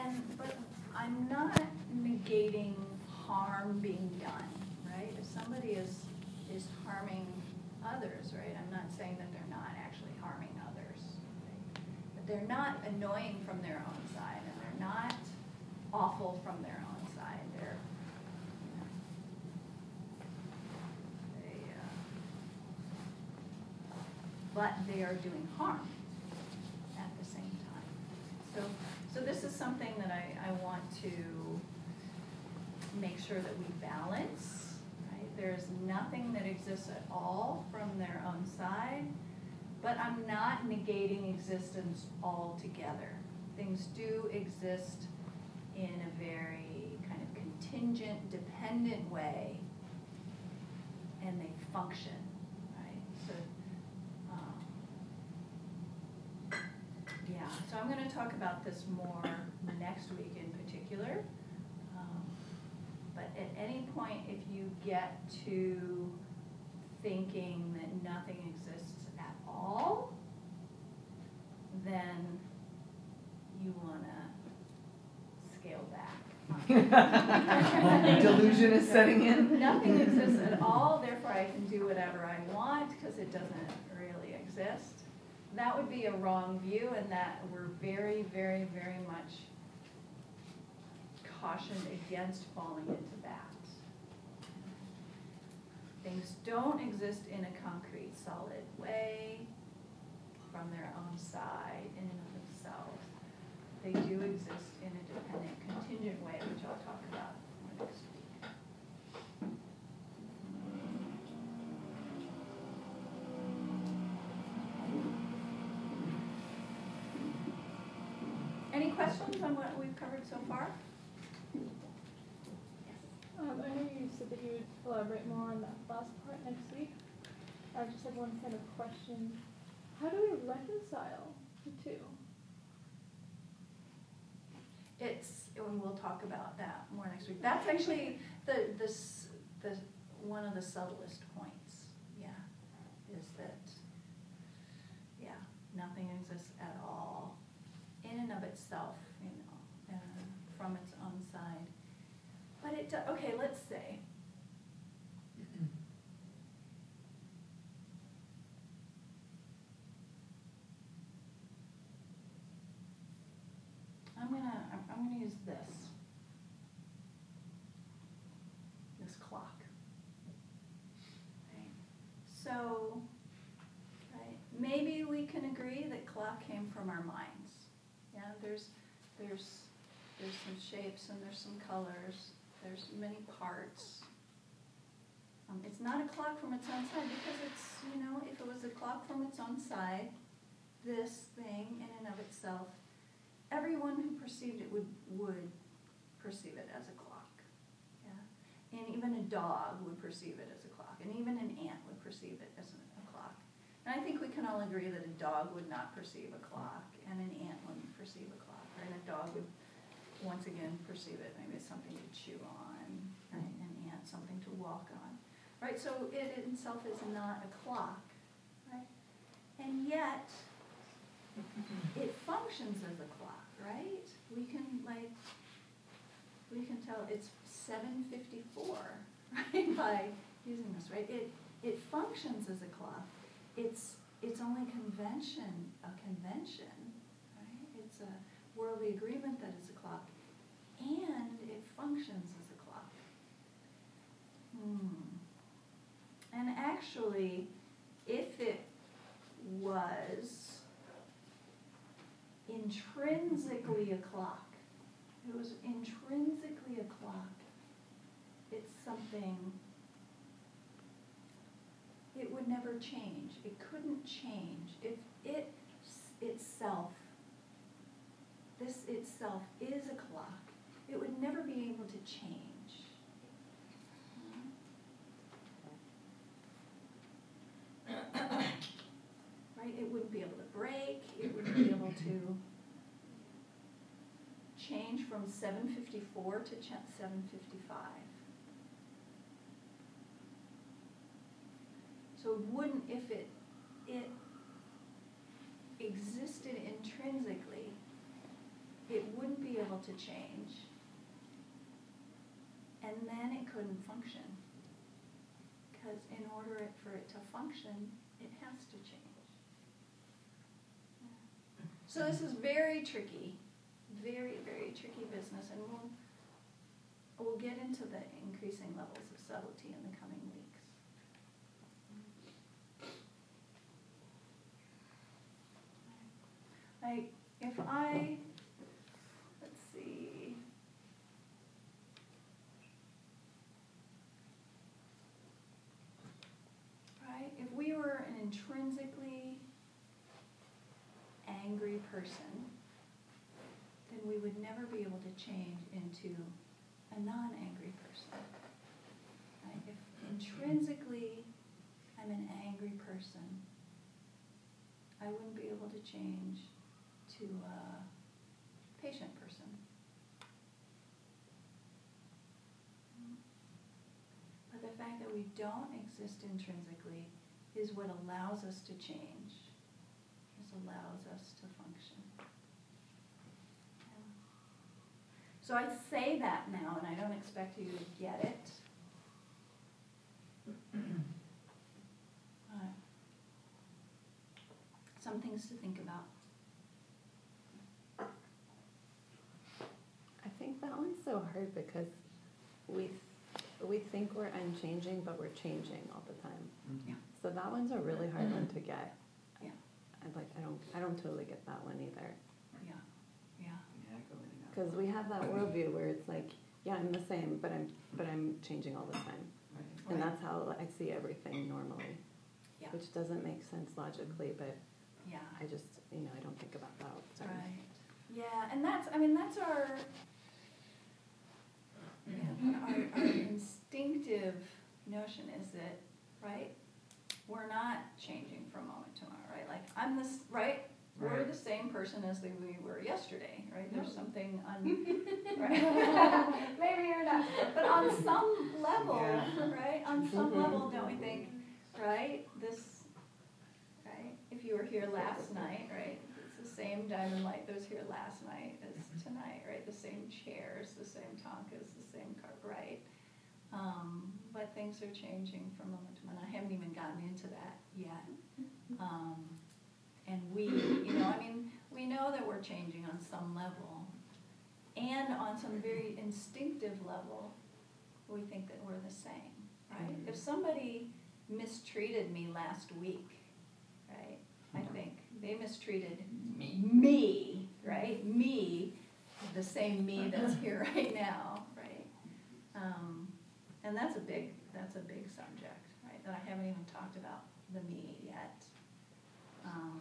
and, but I'm not negating harm being done, right? If somebody is, is harming others, right, I'm not saying that they're not actually harming others. right? But they're not annoying from their own side, and they're not awful from their own side, they're, you know, they, uh, but they are doing harm at the same time. So, so this is something that I, I want to make sure that we balance, right? There's nothing that exists at all from their own side, but I'm not negating existence altogether. Things do exist in a very kind of contingent, dependent way, and they function, right? So, um, yeah, so I'm gonna talk about this more next week in particular. Um, But at any point, if you get to thinking that nothing exists at all, then you wanna scale back. Delusion is setting in. Nothing exists at all, therefore I can do whatever I want, because it doesn't really exist. That would be a wrong view, and that we're very, very, very much cautioned against falling into that. Things don't exist in a concrete, solid way from their own side in and of themselves. They do exist in a dependent, contingent way, which I'll talk about more next week. Any questions on what we've covered so far? Um, I know you said that you would elaborate more on that last part next week. I just have one kind of question. How do we reconcile the two? It's, and we'll talk about that more next week. That's actually the, the, the, one of the subtlest points, yeah, is that, yeah, nothing exists at all in and of itself, you know, from its own side. But it, do- okay, let's say, I'm gonna, I'm gonna use this. This clock. Right? So, right, maybe we can agree that clock came from our minds. Yeah, there's, there's, there's some shapes and there's some colors, there's many parts. Um, it's not a clock from its own side because it's, you know, if it was a clock from its own side, this thing in and of itself everyone who perceived it would, would perceive it as a clock. Yeah? And even a dog would perceive it as a clock, and even an ant would perceive it as a, clock. And I think we can all agree that a dog would not perceive a clock, and an ant wouldn't perceive a clock, right? A dog would, once again, perceive it maybe as something to chew on, right? An ant, something to walk on, right? So it itself is not a clock, right? And yet, it functions as a clock, right? We can like, we can tell it's seven fifty-four, right, by using this, right? It, it functions as a clock. It's, it's only convention, a convention, right? It's a worldly agreement that it's a clock, and it functions as a clock. Hmm. And actually, if it was intrinsically a clock. It was intrinsically a clock. It's something, it would never change. It couldn't change. If it itself, this itself is a clock, it would never be able to change. Right? It wouldn't be able to break, it wouldn't be able to change from seven fifty-four to seven fifty-five. So it wouldn't, if it, it existed intrinsically, it wouldn't be able to change. And then it couldn't function. Because in order for it to function, it has to change. So this is very tricky, very, very tricky business, and we'll, we'll get into the increasing levels of subtlety in the coming weeks. Like, if I, let's see. Right, if we were an intrinsically angry person, then we would never be able to change into a non-angry person. Right, if intrinsically I'm an angry person, I wouldn't be able to change to a patient person. But the fact that we don't exist intrinsically is what allows us to change, is allows us to function. Yeah. So I say that now, and I don't expect you to get it. But Some things to think about. I think that one's so hard because we we think we're unchanging, but we're changing all the time. Mm-hmm. Yeah. So that one's a really hard mm-hmm. one to get. Yeah. I like I don't I don't totally get that one either. Yeah, yeah, Yeah, going up. Because we have that worldview where it's like, yeah, I'm the same, but I'm but I'm changing all the time, Right. and Right. that's how I see everything normally, yeah, which doesn't make sense logically, but yeah. I just you know I don't think about that all the time. Right, yeah, and that's, I mean, that's our, you know, our, our instinctive notion is that, right? We're not changing from moment to moment, right? Like, I'm this, right? We're Right. the same person as we were yesterday, right? There's Yep. something un, right? Maybe you're not. But on some level, Yeah. right, on some level, don't we think, right, this, right, if you were here last night, right, it's the same diamond light that was here last night as tonight, right, the same chairs, the same thangkas, the same car, right? Um, but things are changing from moment to moment, I haven't even gotten into that yet. Um, and we, you know, I mean, we know that we're changing on some level, and on some very instinctive level, we think that we're the same, right? If somebody mistreated me last week, right, I think they mistreated Me. me, right? Me, the same me that's here right now, right? Um, and that's a big, that's a big subject, right? That I haven't even talked about the me yet. Um,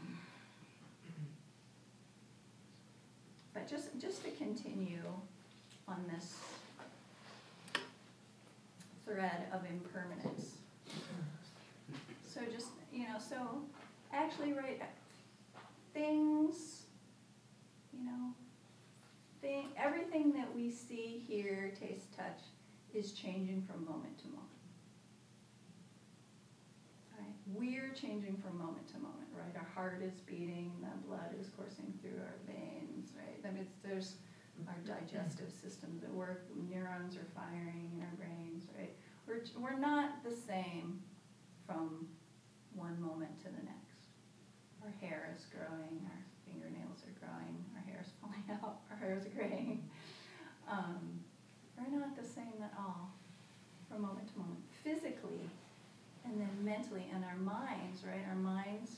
just, just to continue on this thread of impermanence. So just, you know, so actually, right, things, you know, thing, everything that we see, hear, taste, touch is changing from moment to moment. Right? We're changing from moment to moment, right? Our heart is beating, the blood is coursing through our veins? I mean, it's, there's our digestive systems at work, neurons are firing in our brains, right? We're, we're not the same from one moment to the next. Our hair is growing, our fingernails are growing, our hair is falling out, our hair is graying. Um, we're not the same at all from moment to moment, physically and then mentally, and our minds, right? Our minds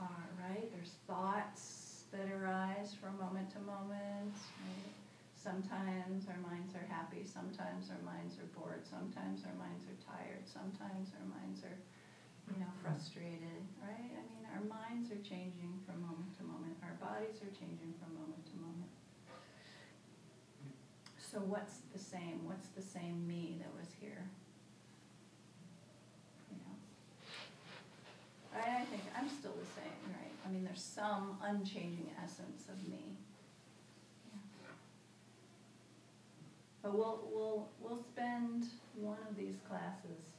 are, right? There's thoughts that arise from moment to moment, right? Sometimes our minds are happy, sometimes our minds are bored, sometimes our minds are tired, sometimes our minds are, you know, frustrated, right? I mean, our minds are changing from moment to moment, our bodies are changing from moment to moment. So what's the same? What's the same me that was here? there's some unchanging essence of me. Yeah. But we'll, we'll, we'll spend one of these classes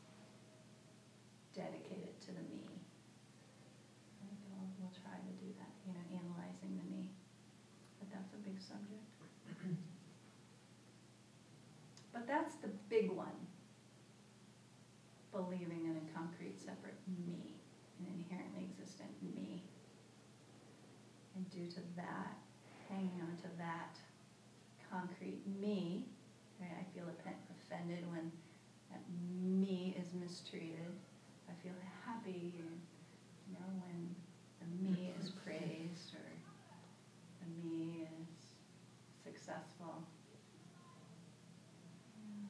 dedicated to the me. We'll, we'll try to do that, you know, analyzing the me. But that's a big subject. but that's the big one. Me, right, I feel offen- offended when that me is mistreated. I feel happy, you know, when the me is praised or the me is successful. Yeah.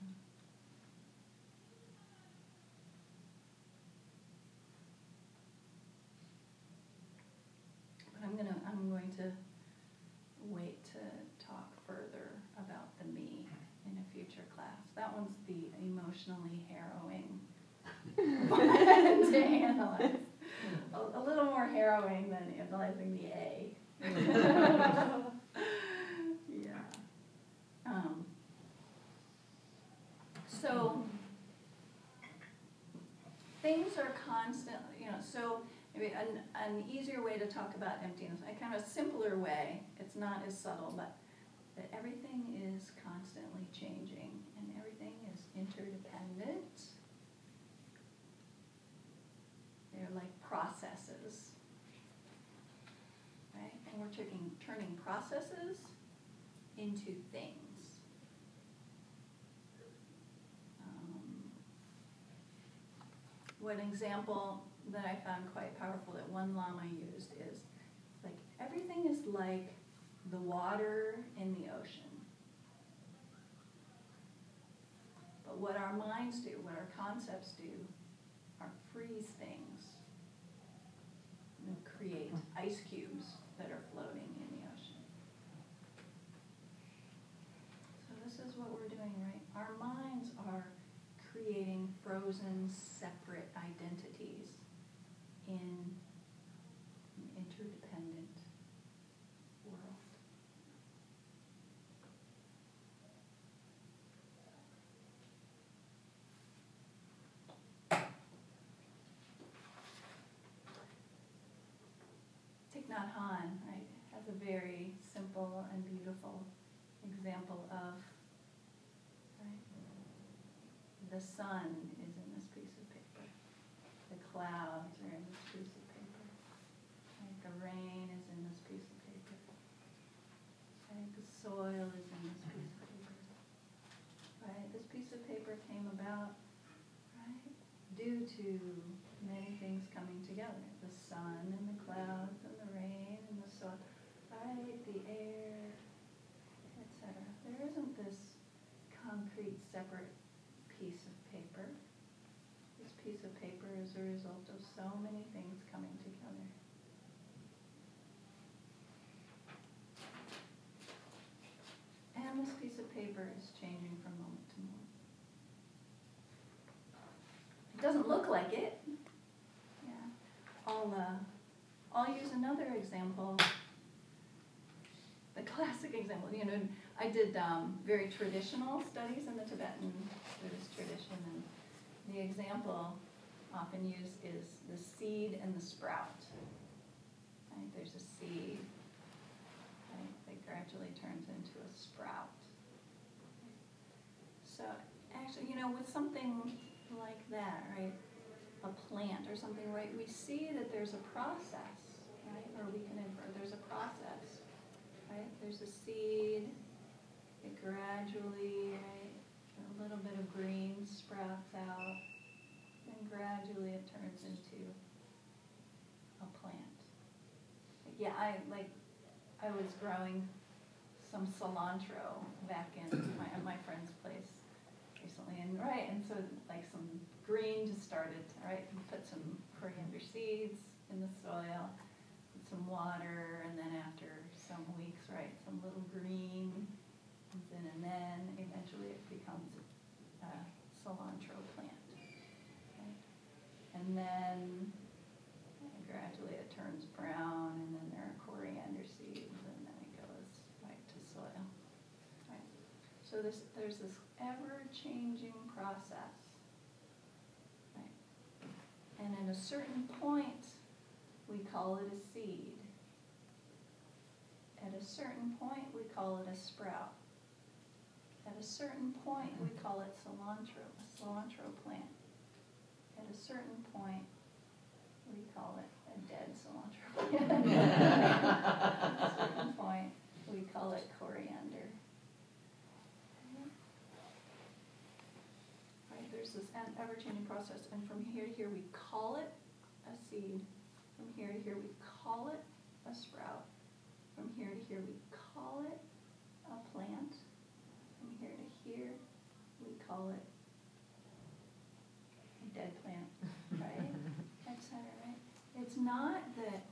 But I'm gonna, I'm going to wait to talk further about the me in a future class. That one's the emotionally harrowing to analyze. A, a little more harrowing than analyzing the A. Yeah. Um, so, things are constantly, you know, so maybe an, an easier way to talk about emptiness, a kind of a simpler way, it's not as subtle, but that everything is constantly changing interdependent. They're like processes. Right? And we're taking, turning processes into things. Um, One example that I found quite powerful that one Lama used is like everything is like the water in the ocean. But what our minds do, what our concepts do, are freeze things and create mm-hmm. ice cubes that are floating in the ocean. So this is what we're doing, right? Our minds are creating frozen, separate identities in an interdependent world. Nhat Hanh, right, has a very simple and beautiful example of, right, the sun is in this piece of paper. The clouds are in this piece of paper. Right, the rain is in this piece of paper. Right, the soil is in this piece of paper. Right, this piece of paper came about, right, due to many things coming together. The sun and the clouds and the rain and the soil, right, the air, etc. There isn't this concrete separate piece of paper. This piece of paper is a result of so many things coming together. And this piece of paper is changing from moment to moment. It doesn't look like it. Yeah. I'll, uh, I'll use another example. The classic example, you know, I did um, very traditional studies in the Tibetan Buddhist tradition, and the example often used is the seed and the sprout. Right? There's a seed right, that gradually turns into a sprout. So actually, you know, with something like that, right, a plant or something, right, we see that there's a process, right, or we can infer there's a process, right? There's a seed, it gradually, right, a little bit of green sprouts out, and gradually it turns into a plant. Yeah, I like, I was growing some cilantro back in my, at my friend's place recently, and right, and so like some green just started, right? You put some coriander seeds in the soil, put some water, and then after some weeks, right, some little green comes in, and then eventually it becomes a cilantro plant. And then gradually it turns brown, and then there are coriander seeds, and then it goes right to soil. Right? So this, there's this ever-changing process. And at a certain point, we call it a seed. At a certain point, we call it a sprout. At a certain point, we call it cilantro, a cilantro plant. At a certain point, we call it a dead cilantro plant. At a certain point, we call it coriander. Right, en- ever-changing process, and from here to here, we call it a seed. From here to here, we call it a sprout. From here to here, we call it a plant. From here to here, we call it a dead plant, right? Et cetera, right? It's not that,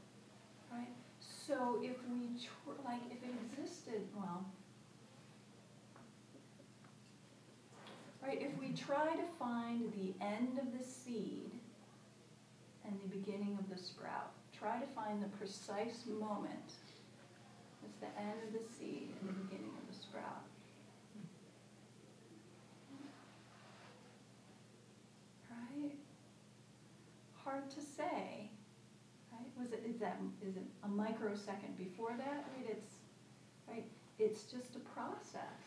right? So if we, tr- like, if it existed, well, right, if we try to find the end of the seed and the beginning of the sprout, try to find the precise moment. It's the end of the seed and the beginning of the sprout. Right? Hard to say, right? Was it, is that, is it a microsecond before that? Right, it's, right, it's just a process.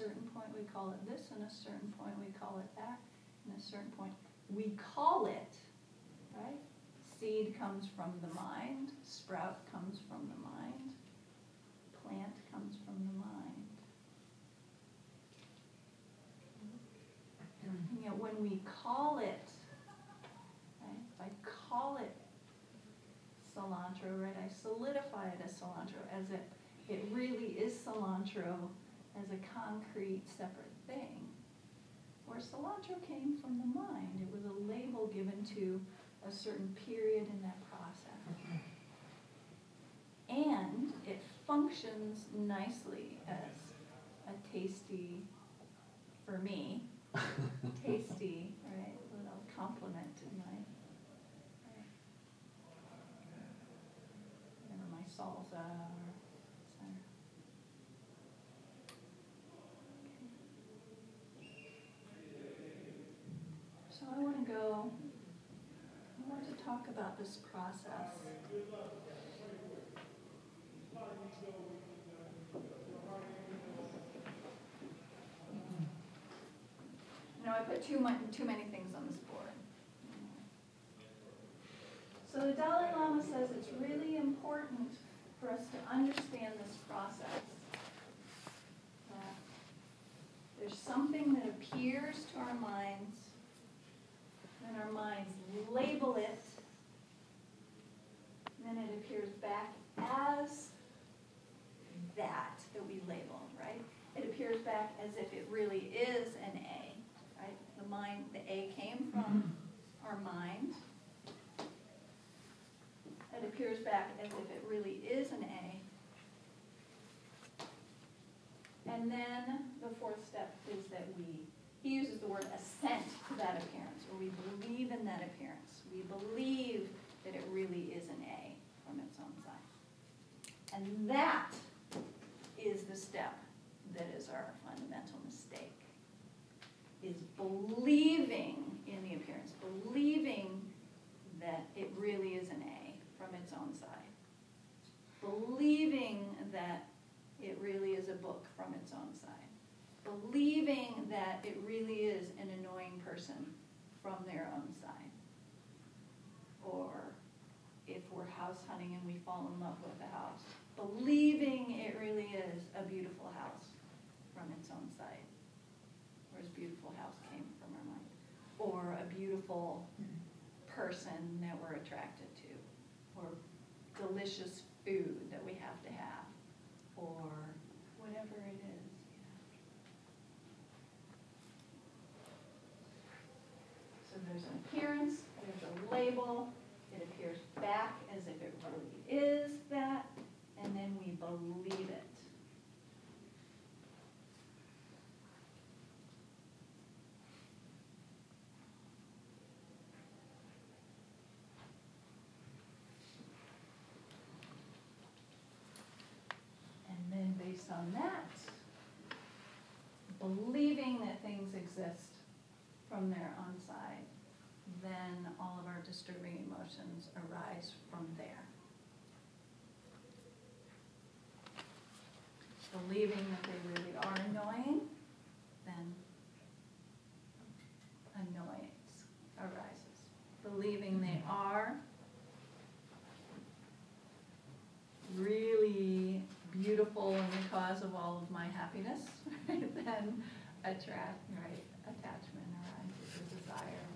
Certain point, we call it this, and a certain point, we call it that, and a certain point, we call it, right? Seed comes from the mind, sprout comes from the mind, plant comes from the mind. And yet when we call it, right, if I call it cilantro, right, I solidify it as cilantro, as it, it really is cilantro as a concrete separate thing. Where cilantro came from the mind, it was a label given to a certain period in that process. And it functions nicely as a tasty, for me, tasty, right, little complement to my, right, whatever my salsa or et cetera. So I want to talk about this process. No, I put too much, too many things on this board. So the Dalai Lama says it's really important for us to understand this process. There's something that appears to our minds, our minds label it, and then it appears back as that that we label, right? It appears back as if it really is an A, right? The mind, the A came from mm-hmm. our mind. It appears back as if it really is an A. And then the fourth step is that we, he uses the word assent to that appearance, we believe in that appearance. We believe that it really is an A from its own side. And that is the step that is our fundamental mistake, is believing in the appearance, believing that it really is an A from its own side. Believing that it really is a book from its own side. Believing that it really is an annoying person from their own side. Or if we're house hunting and we fall in love with the house, believing it really is a beautiful house from its own side. Whereas beautiful house came from our mind. Or a beautiful person that we're attracted to. Or delicious food that we have to have. Or whatever it is. So there's an appearance, there's a label, it appears back as if it really is that, and then we believe it. And then based on that, believing that things exist from their own side, then all of our disturbing emotions arise from there. Believing that they really are annoying, then annoyance arises. Believing they mm-hmm. are really beautiful and the cause of all of my happiness, right, then attract, right, attachment arises, or desire arises.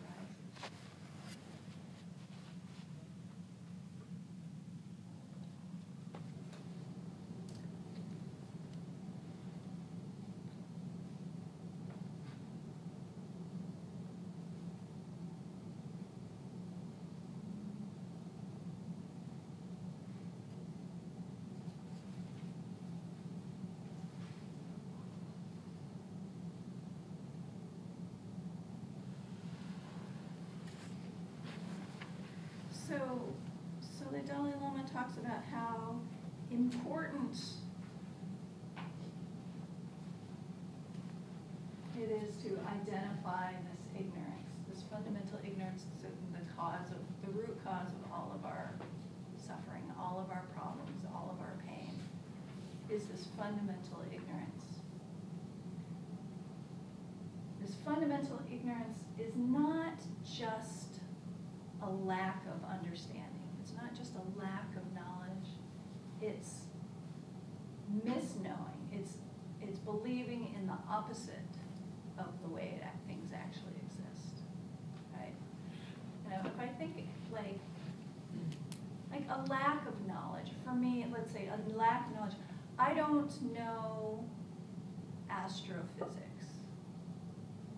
So, so the Dalai Lama talks about how important it is to identify this ignorance, this fundamental ignorance, is the cause of, the root cause of all of our suffering, all of our problems, all of our pain, is this fundamental ignorance. This fundamental ignorance is not just a lack It's not just a lack of knowledge. It's misknowing. It's it's believing in the opposite of the way ac- things actually exist. Right? You know, if I think like like a lack of knowledge for me, let's say a lack of knowledge. I don't know astrophysics.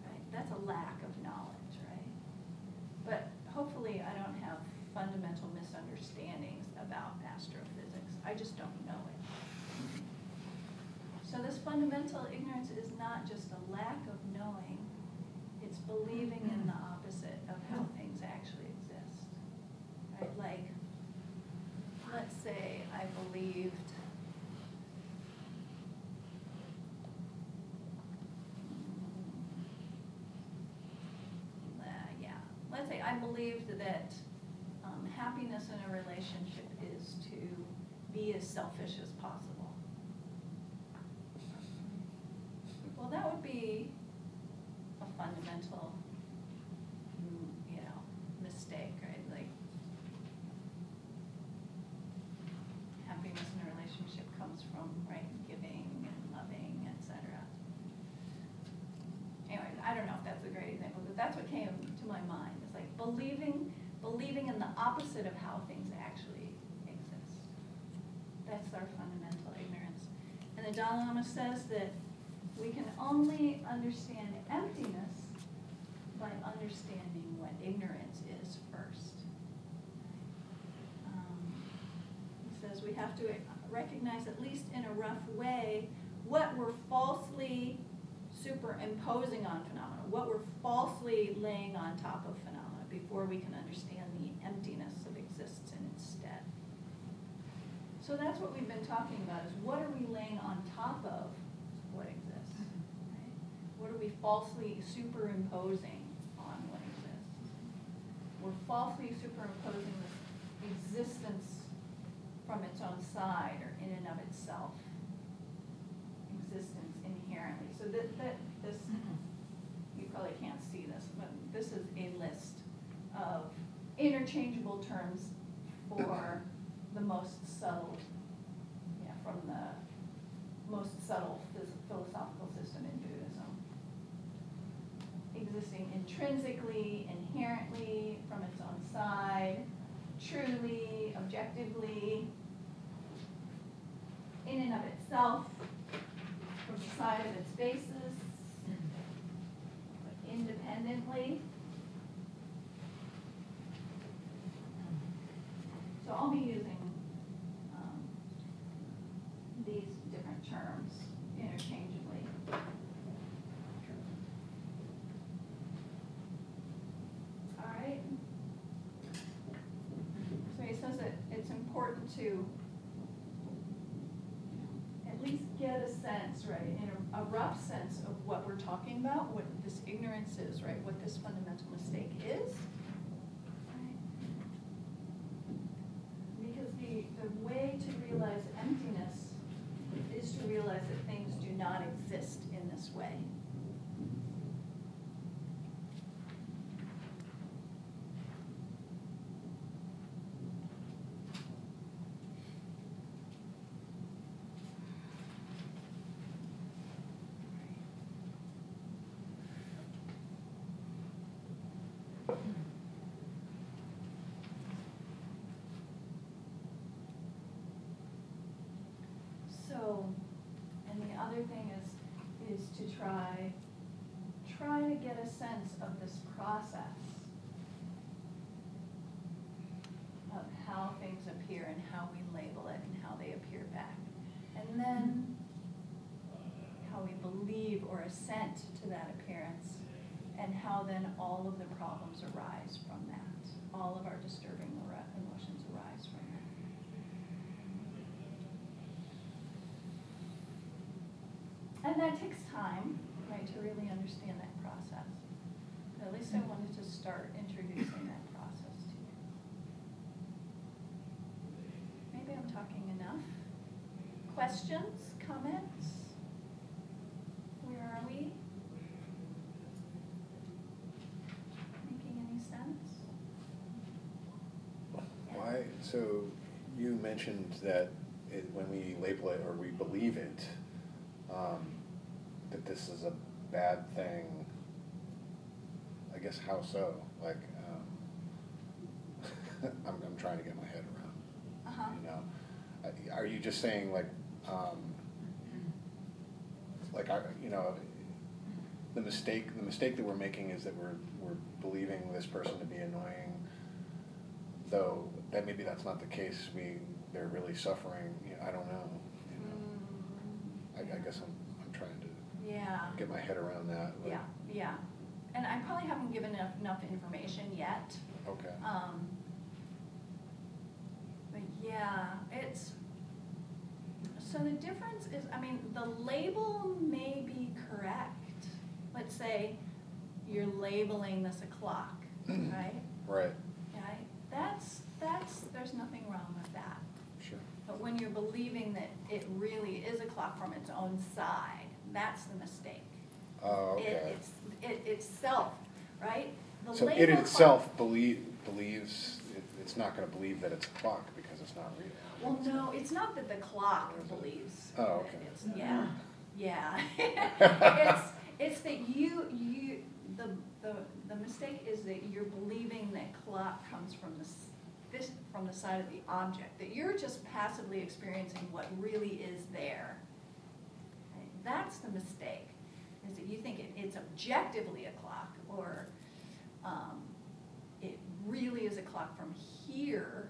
Right? That's a lack of knowledge, right? But hopefully I don't have fundamental misunderstandings about astrophysics. I just don't know it. So this fundamental ignorance is not just a lack of knowing, it's believing in the opposite of how things actually exist. Right? Like, let's say I believed uh, yeah, let's say I believed that um, happiness in a relationship is to be as selfish as possible. Well, that would be a fundamental, mm, you know, mistake, right? Like, happiness in a relationship comes from, right, giving and loving, et cetera. Anyway, I don't know if that's a great example, but that's what came to my mind. It's like believing, believing in the opposite of how things actually exist. That's our fundamental ignorance. And the Dalai Lama says that we can only understand emptiness by understanding what ignorance is first. Um, He says we have to recognize, at least in a rough way, what we're falsely superimposing on phenomena, what we're falsely laying on top of phenomena before we can understand the emptiness of exists in its stead. So that's what we've been talking about, is what are we laying on top of what exists? right? What are we falsely superimposing on what exists? We're falsely superimposing this existence from its own side or in and of itself. Existence inherently. So that, that, this, mm-hmm. you probably can't see this, but this is a list of interchangeable terms for the most subtle, yeah, from the most subtle philosophical system in Buddhism. Existing intrinsically, inherently, from its own side, truly, objectively, in and of itself, from the side of its basis, independently. So I'll be using um, these different terms interchangeably. All right. So he says that it's important to at least get a sense, right, in a, a rough sense of what we're talking about, what this ignorance is, right, what this fundamental mistake is. Right? Because the, the way to realize emptiness is to realize that not exist in this way. So, and the other thing is, is to try, try get a sense of this process of how things appear and how we label it and how they appear back. And then how we believe or assent to that appearance and how then all of the problems arise from that. All of our disturbing emotions arise from that. And that takes time, right, to really understand that process. But at least I wanted to start introducing that process to you. Maybe I'm talking enough. Questions, comments? Where are we? Making any sense? Why, so you mentioned that it, when we label it or we believe it, um, that this is a bad thing. I guess how so? Like, um, I'm, I'm trying to get my head around, Uh-huh. you know? Are you just saying like, um, like, I- you know, the mistake, the mistake that we're making is that we're, we're believing this person to be annoying, though, that maybe that's not the case, we, they're really suffering, you know, I don't know, you know? I, I guess I'm, I'm trying to Yeah. get my head around that. but- Yeah, yeah. And I probably haven't given enough, enough information yet. Okay, Um, but yeah, it's, so the difference is, I mean, the label may be correct. Let's say you're labeling this a clock, right? right, Right? That's, that's, there's nothing wrong with that. sure, But when you're believing that it really is a clock from its own side, that's the mistake. oh, It, it's, it itself, right? The So it itself believe, believes, it, it's not gonna believe that it's a clock because it's not real. Well, no, it's not that the clock believes. Oh, that okay. It's, yeah, yeah. It's, it's that you, you, the, the, the mistake is that you're believing that clock comes from this, this, from the side of the object, that you're just passively experiencing what really is there. That's the mistake, is that you think it, it's objectively a clock, or, um, it really is a clock from here,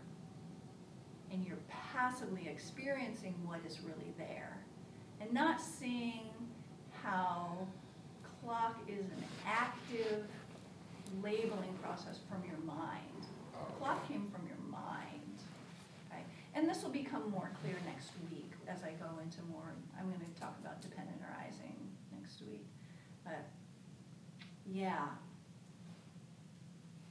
and you're passively experiencing what is really there, and not seeing how clock is an active labeling process from your mind. Oh, Clock came from your mind, right? And this will become more clear next week as I go into more, I'm gonna talk about dependent arising next week. But, yeah.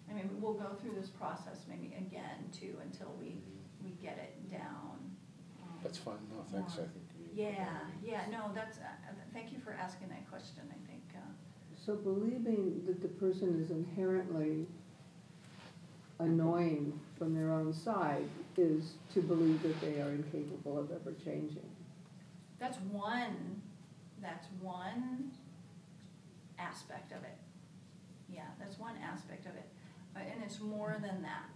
I mean, we'll go through this process maybe again too, until we, we get it down. um, That's fine, no, thanks, I think. you- Yeah, yeah, no, that's, uh, uh, thank you for asking that question, I think, uh, So believing that the person is inherently annoying from their own side is to believe that they are incapable of ever changing. that's one, that's one aspect of it. Yeah, that's one aspect of it, Uh, and it's more than that.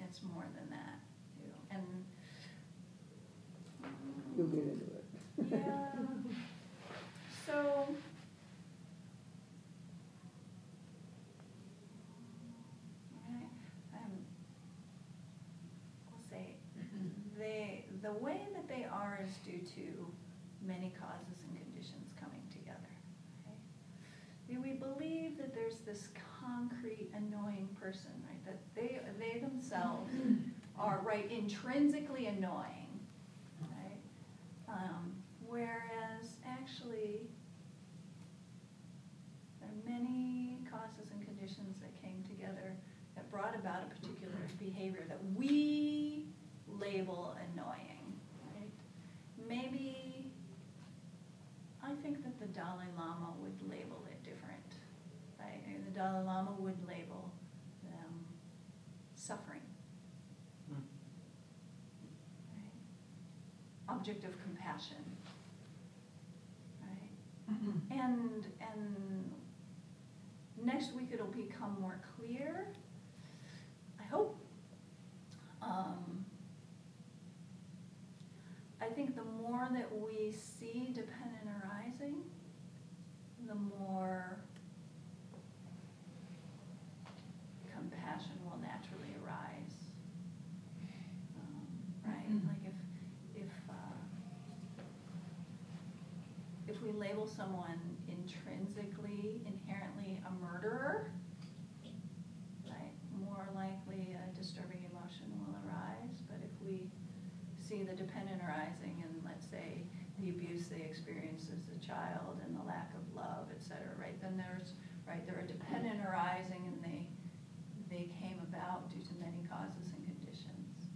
It's more than that, too, and. You'll get into it. Yeah, so. Alright, um, we'll say, they, the way that they are is due to many causes and conditions coming together, okay? Do we believe that there's this concrete annoying person, right, that they, they themselves are, right, intrinsically annoying, right? Um, whereas actually, there are many causes and conditions that came together that brought about a particular behavior that we label annoying, right? Maybe I think that the Dalai Lama would label it the Dalai Lama would label them suffering. Right? Object of compassion. Right? And, and next week it'll become more clear, I hope. Um, I think the more that we see dependent arising, the more compassion will naturally arise. Um, Right, like if, if, uh, if we label someone intrinsically, inherently a murderer, right, more likely a disturbing emotion will arise, but if we see the dependent arising and let's say the abuse they experienced as a child and the lack of love, et cetera, right, then there's, right, there are a dependent arising and they, they came about due to many causes and conditions.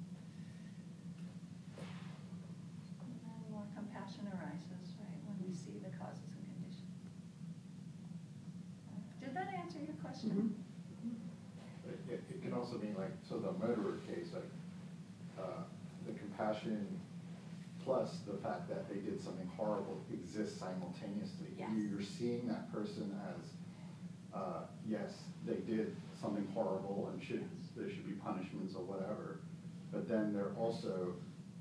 And then more compassion arises, right, when we see the causes and conditions. Did that answer your question? It, it- it can also mean like, so the murderer case, like, uh, the compassion plus the fact that they did something horrible exists simultaneously. Yes. You- You're seeing that person as, uh, yes, they did something horrible and should, there should be punishments or whatever. But then they're also,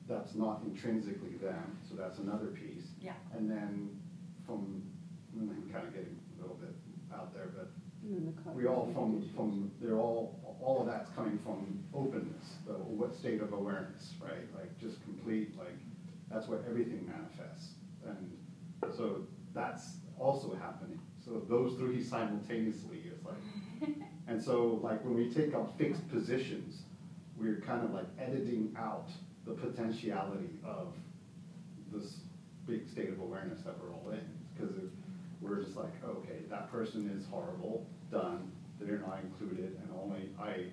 that's not intrinsically them, so that's another piece. Yeah. And then from, I'm kind of getting a little bit out there, but And then the we all from, from, they're all, all of that's coming from openness, the, what state of awareness, right? Like, just complete, like, that's where everything manifests. And so that's also happening. So those three simultaneously is like, and so like when we take our fixed positions, we're kind of like editing out the potentiality of this big state of awareness that we're all in. Because we're just like, okay, that person is horrible, done, they're not included, and only I,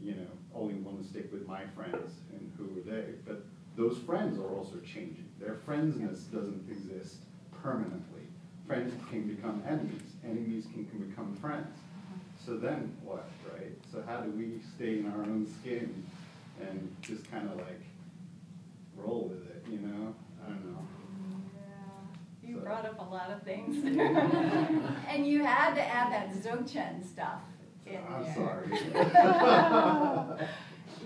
you know, only want to stick with my friends and who are they. But those friends are also changing. Their friendsness doesn't exist permanently. Friends can become enemies, enemies can, can become friends. So then what, right? So how do we stay in our own skin and just kind of like roll with it, you know? I don't know. Yeah, you So- brought up a lot of things. And you had to add that Dzogchen stuff in I'm there. sorry.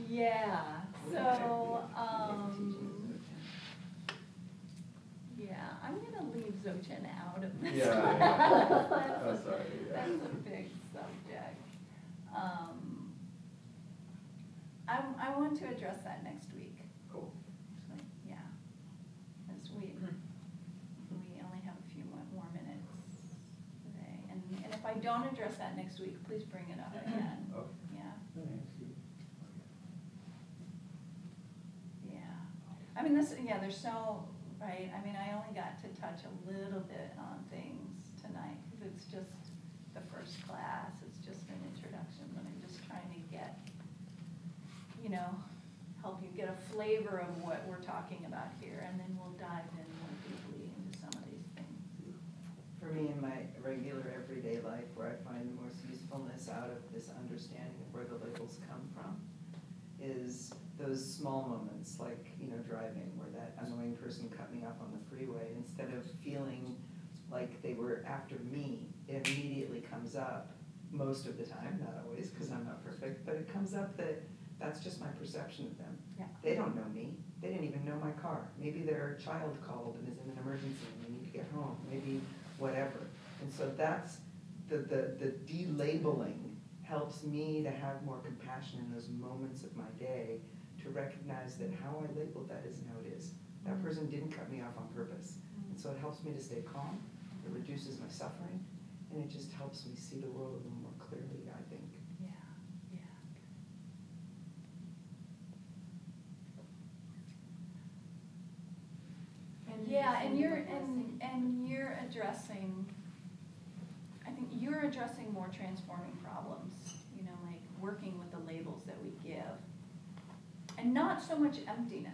Yeah, so, um, yeah, I'm gonna leave Dzogchen out of this. Yeah, yeah. That's a- sorry, yeah. That's a big subject. Um, I, I want to address that next week. Cool. So, Yeah, as we, we only have a few more, more minutes today. And, and if I don't address that next week, please bring it up again. Okay. Yeah, yeah. I mean, this, yeah, there's so, right, I mean, I only got to touch a little bit on things tonight, because it's just the first class, it's just an introduction, but I'm just trying to get, you know, help you get a flavor of what we're talking about here, and then we'll dive in more deeply into some of these things. For me, in my regular everyday life, where I find the most usefulness out of this understanding of where the labels come from, is those small moments, like, you know, driving, where that annoying person cut me off on the freeway, instead of feeling like they were after me, it immediately comes up, most of the time, not always, because I'm not perfect, but it comes up that that's just my perception of them. Yeah. They don't know me. They didn't even know my car. Maybe their child called and is in an emergency and they need to get home. Maybe whatever. And so that's the, the, the delabeling helps me to have more compassion in those moments of my day to recognize that how I labeled that isn't how it is. That person didn't cut me off on purpose. And so it helps me to stay calm. It reduces my suffering. And it just helps me see the world a little more clearly, I think. Yeah, yeah. And Yeah, and you're, and, and you're addressing, I think you're addressing more transforming problems, you know, like working with the labels that we give. And not so much emptiness.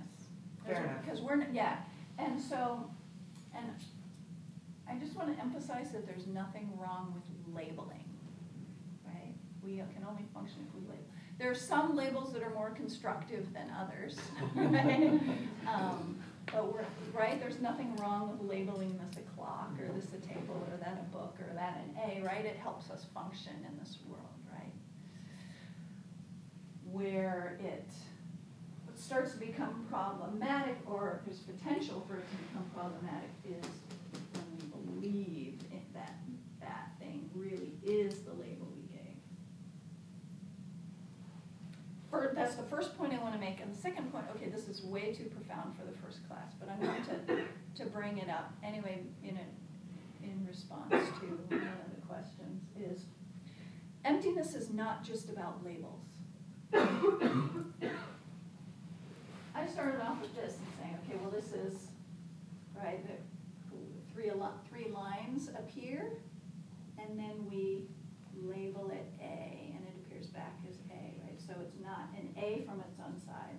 Because we're, yeah, and so, and I just wanna emphasize that there's nothing wrong with labeling, right? We can only function if we label. There are some labels that are more constructive than others, right? Um, But we're, right, there's nothing wrong with labeling this a clock, or this a table, or that a book, or that an A, right? It helps us function in this world, right? Where it starts to become problematic, or there's potential for it to become problematic, is when we believe that that thing really is the label we gave. That's the first point and the second point, okay, this is way too profound for the first class, but I'm going to, to bring it up anyway in a, in response to one of the questions, is emptiness is not just about labels. I started off with this and saying, okay, well, this is, right, the three, a lot, three lines appear, and then we label it A, and it appears back as A, right? So it's not an A from its own side.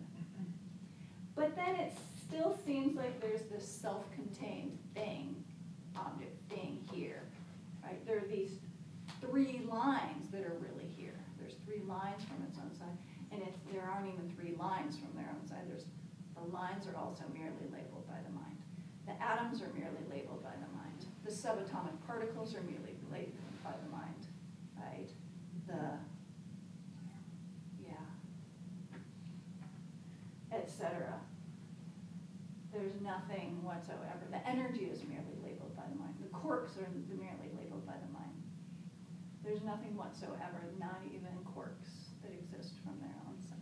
But then it still seems like there's this self-contained thing, object thing here, right? There are these three lines that are really here. There's three lines from its own side, and it's, there aren't even three lines from their own side. There's, the lines are also merely labeled by the mind. The atoms are merely labeled by the mind. The subatomic particles are merely labeled by the mind, right? The, yeah, et cetera. There's nothing whatsoever. The energy is merely labeled by the mind. The quarks are merely labeled by the mind. There's nothing whatsoever, not even quarks, that exist from their own side.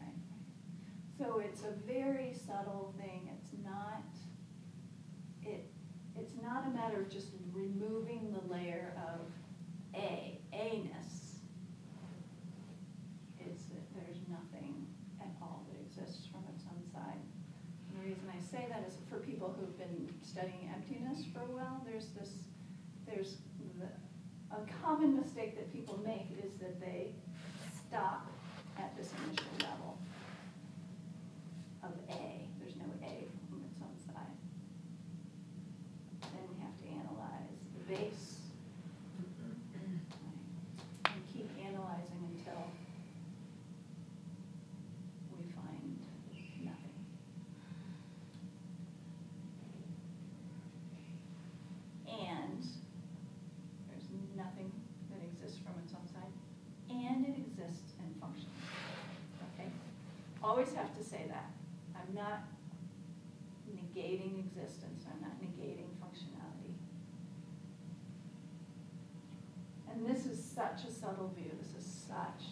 So it's a very subtle thing. It's not, it, it's not a matter of just removing the layer of A, A-ness. It's that there's nothing at all that exists from its own side. And the reason I say that is for people who've been studying emptiness for a while, there's this, there's the, a common mistake that people make is that they stop at this initial level of A. There's no A from its own side. Then we have to analyze the base. And keep analyzing until we find nothing. And there's nothing that exists from its own side, and it exists and functions. Okay? Always have to say that. I'm not negating existence, I'm not negating functionality. And this is such a subtle view, this is such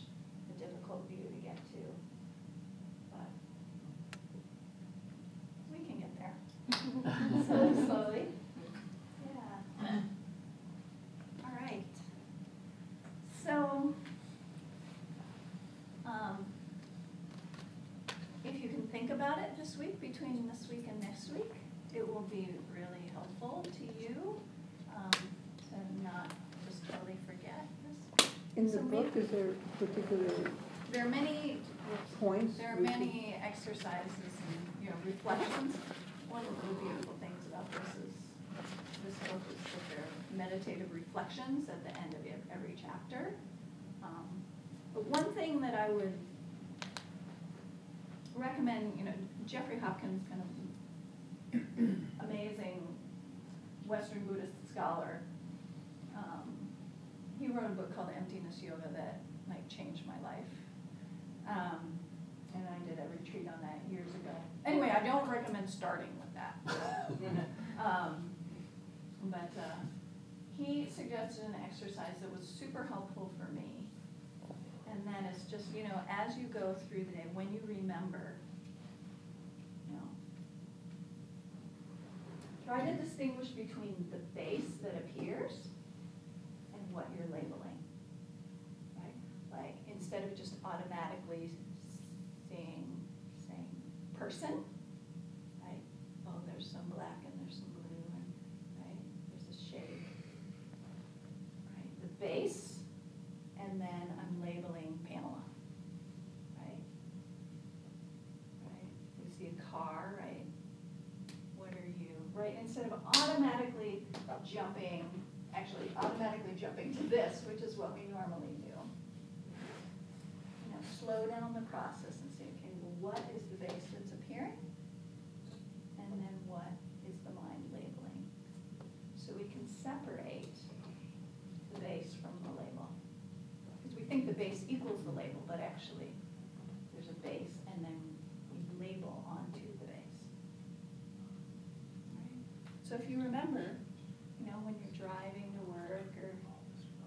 a difficult view to get to. But we can get there. Slowly, slowly. Yeah. All right. So, um, if you can think about it this week, between this week and next week, it will be really helpful to you, um, to not just totally forget this. In the So book, maybe- is there particular There are many, points? there are many exercises and, you know, reflections. One of the beautiful things about this is, this book is that there are meditative reflections at the end of every chapter. Um, But one thing that I would recommend, you know, Jeffrey Hopkins, kind of amazing Western Buddhist scholar, um, he wrote a book called Emptiness Yoga that like changed my life. Um, and I did a retreat on that years ago. Anyway, I don't recommend starting with that. um, but uh, he suggested an exercise that was super helpful for me. And then it's just, you know, as you go through the day, when you remember, you know, try to distinguish between the base that appears and what you're labeling. Right? Like, instead of just automatically seeing, saying person, right? Oh, there's some black and there's some blue and, right? There's a shade. Right? The base, and then I'm labeling Pamela. Right? Right? We see a car, right? What are you, right? Instead of automatically jumping, actually automatically jumping to this, which is what we normally do. You know, slow down the process and say, okay, well, what is the base that's appearing? And then what is the mind labeling? So we can separate the base from the label. Because we think the base equals the label, but actually, there's a base and then we label onto the base. Right? So if you remember, you know, when you're driving to work or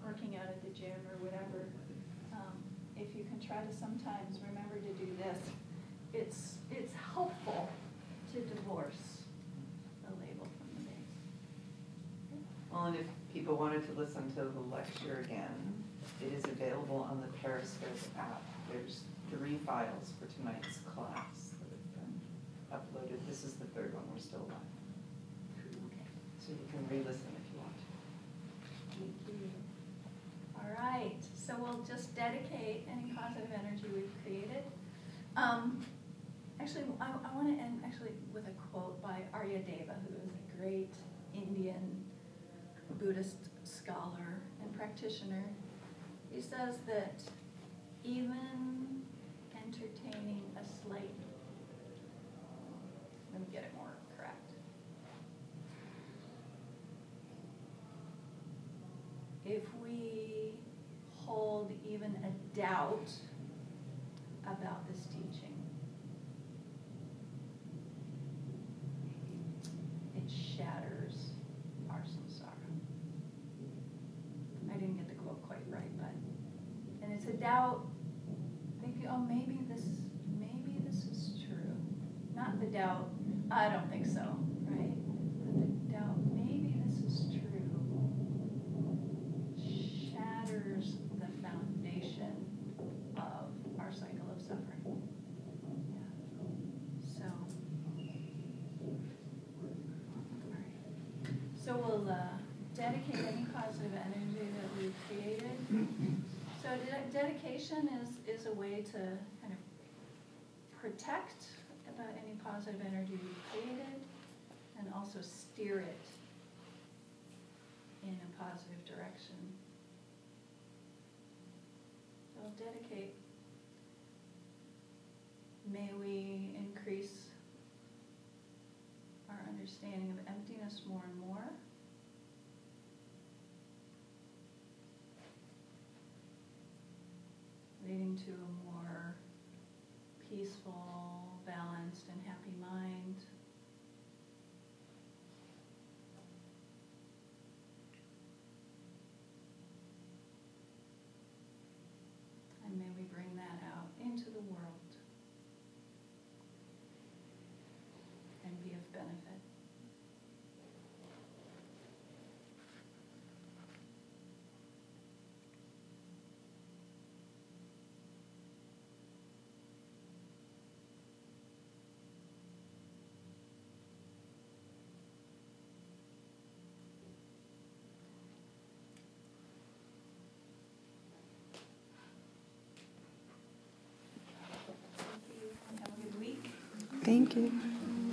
working out at the gym or whatever, um, if you can try to sometimes remember to do this, it's, it's helpful to divorce the label from the base. Well, and if to listen to the lecture again, it is available on the Periscope app. There's three files for tonight's class that have been uploaded. This is the third one, we're still live. So you can re-listen if you want. All right, so we'll just dedicate any positive energy we've created. Um, actually, I, I want to end actually with a quote by Arya Deva, who is a great Indian Buddhist scholar and practitioner. He says that even entertaining a slight, let me get it more correct. if we hold even a doubt about this teaching, it shatters our samsara. I didn't get the quote quite right, but, and it's a doubt, thinking, oh, maybe this, maybe this is true. Not the doubt, I don't think so, right? But the doubt, maybe this is true shatters the foundation of our cycle of suffering. Yeah. So. Alright. So we'll uh, dedicate any positive energy that we've created. So de- dedication is, is a way to kind of protect about any positive energy we've created and also steer it in a positive direction. So dedicate. May we increase our understanding of emptiness more and more. Leading to a more peaceful, balanced, and happy mind. And may we bring that out into the world and be of benefit.